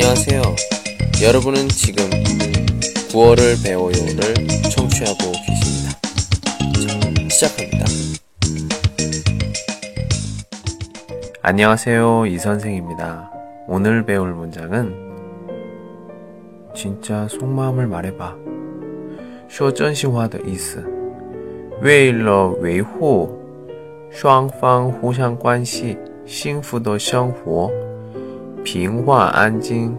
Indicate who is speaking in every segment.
Speaker 1: 안녕하세요. 여러분은 지금 9월을 배워요를 청취하고 계십니다. 자, 시작합니다. 안녕하세요. 이 선생입니다. 오늘 배울 문장은 진짜 속마음을 말해봐. 说真心话的意思。为了维护双方互相关系、幸福的生活、 平缓安静，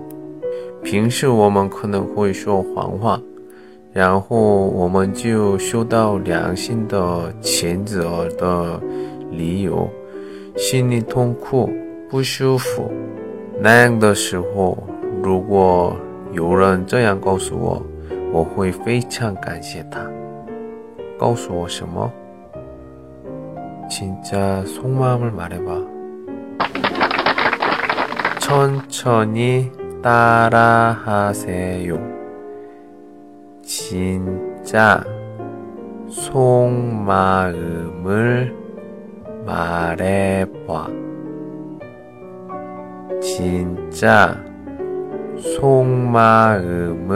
Speaker 1: 平时我们可能会说谎话，然后我们就受到良心的谴责的理由，心里痛苦、不舒服。那样的时候，如果有人这样告诉我，我会非常感谢他。告诉我什么？진짜속마음을말해봐。 천천히 따라하세요. 진짜 속마음을 말해봐. 진짜 속마음을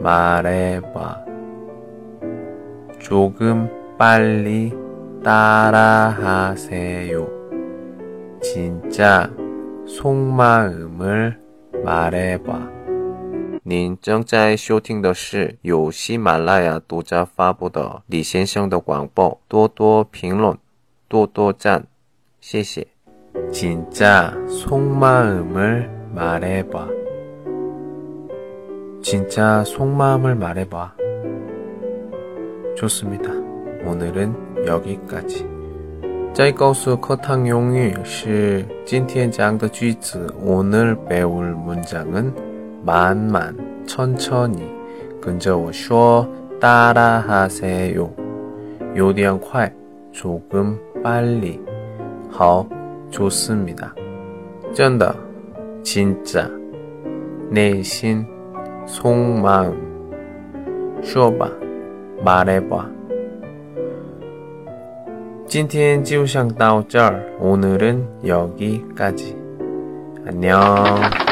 Speaker 1: 말해봐. 조금 빨리 따라하세요. 진짜 속마음을 말해봐. 您正在收听的是有喜马拉雅独家发布的李先生的广播，多多评论，多多赞，谢谢。 진짜 속마음을 말해봐. 진짜 속마음을 말해봐. 좋습니다. 오늘은 여기까지. 再告诉课堂用语是今天讲的句子 오늘 배울 문장은 만만 천천히 跟着我说 따라하세요 有点快 조금 빨리 好 좋습니다 真的 진짜 내신 속마음 说吧 말해봐 今天就上到这儿，오늘은여기까지。 안녕。